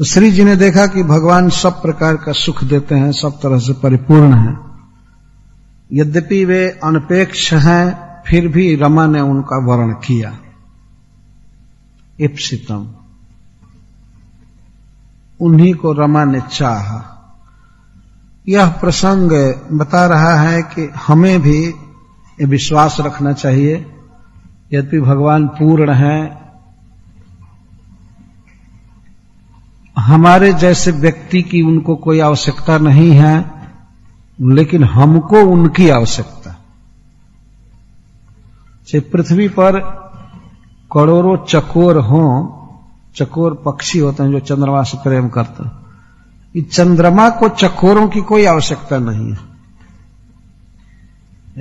तो श्री जी ने देखा कि भगवान सब प्रकार का सुख देते हैं, सब तरह से परिपूर्ण हैं। यद्यपि वे अनपेक्ष हैं, फिर भी रमा ने उनका वर्ण किया। इप्सितम। उन्हीं को रमा ने चाहा। यह प्रसंग बता रहा है कि हमें भी विश्वास रखना चाहिए, यद्यपि भगवान पूर्ण है हमारे जैसे व्यक्ति की उनको कोई आवश्यकता नहीं है, लेकिन हमको उनकी आवश्यकता। पृथ्वी पर करोड़ों चकोर हो, चकोर पक्षी होते हैं जो चंद्रमा से प्रेम करते हैं चंद्रमा को चकोरों की कोई आवश्यकता नहीं है।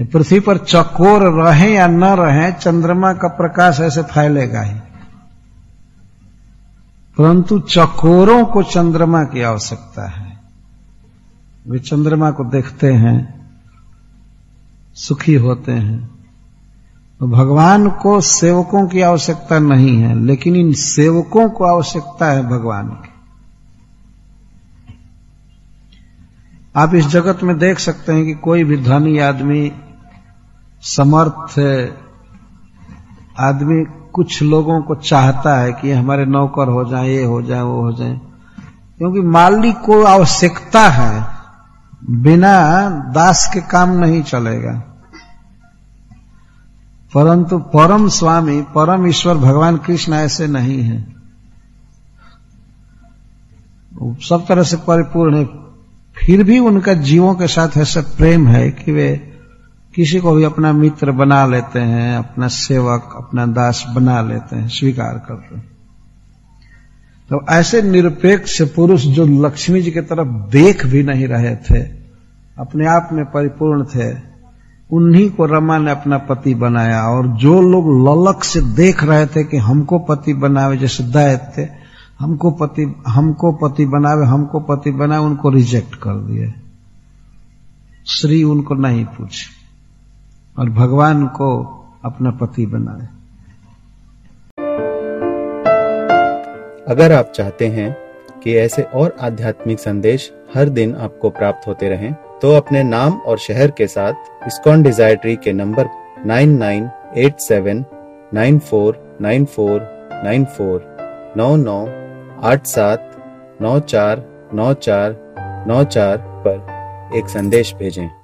पृथ्वी पर चकोर रहे या न रहे, चंद्रमा का प्रकाश ऐसे फैलेगा ही। परंतु चकोरों को चंद्रमा की आवश्यकता है। वे चंद्रमा को देखते हैं, सुखी होते हैं। तो भगवान को सेवकों की आवश्यकता नहीं है, लेकिन इन सेवकों को आवश्यकता है भगवान की। आप इस जगत में देख सकते हैं कि कोई भी धनी आदमी, समर्थ आदमी कुछ लोगों को चाहता है कि हमारे नौकर हो जाए, ये हो जाए, वो हो जाए। क्योंकि मालिक को आवश्यकता है, बिना दास के काम नहीं चलेगा। परंतु परम स्वामी, परम ईश्वर भगवान कृष्ण ऐसे नहीं है। सब तरह से परिपूर्ण है। फिर भी उनका जीवों के साथ ऐसा प्रेम है कि वे किसी को भी अपना मित्र बना लेते हैं, अपना सेवक, अपना दास बना लेते हैं, स्वीकार करते हैं। तो ऐसे निरपेक्ष पुरुष जो लक्ष्मी जी की तरफ़ देख भी नहीं रहे थे, अपने आप में परिपूर्ण थे, उन्हीं को रमा ने अपना पति बनाया और जो लोग ललक से देख रहे थे कि हमको पति बनावे, जैसे दैत्य हमको पति हमको पति बनावे, हमको पति बनावे उनको रिजेक्ट कर दिए। श्री उनको नहीं पूछे। और भगवान को अपना पति बनाए। अगर आप चाहते हैं कि ऐसे और आध्यात्मिक संदेश हर दिन आपको प्राप्त होते रहें, तो अपने नाम और शहर के साथ इस्कॉन डिजायट्री के number nine nine eight seven nine four nine four nine four नौ नौ आठ सात नौ चार नौ चार नौ चार पर एक संदेश भेजें।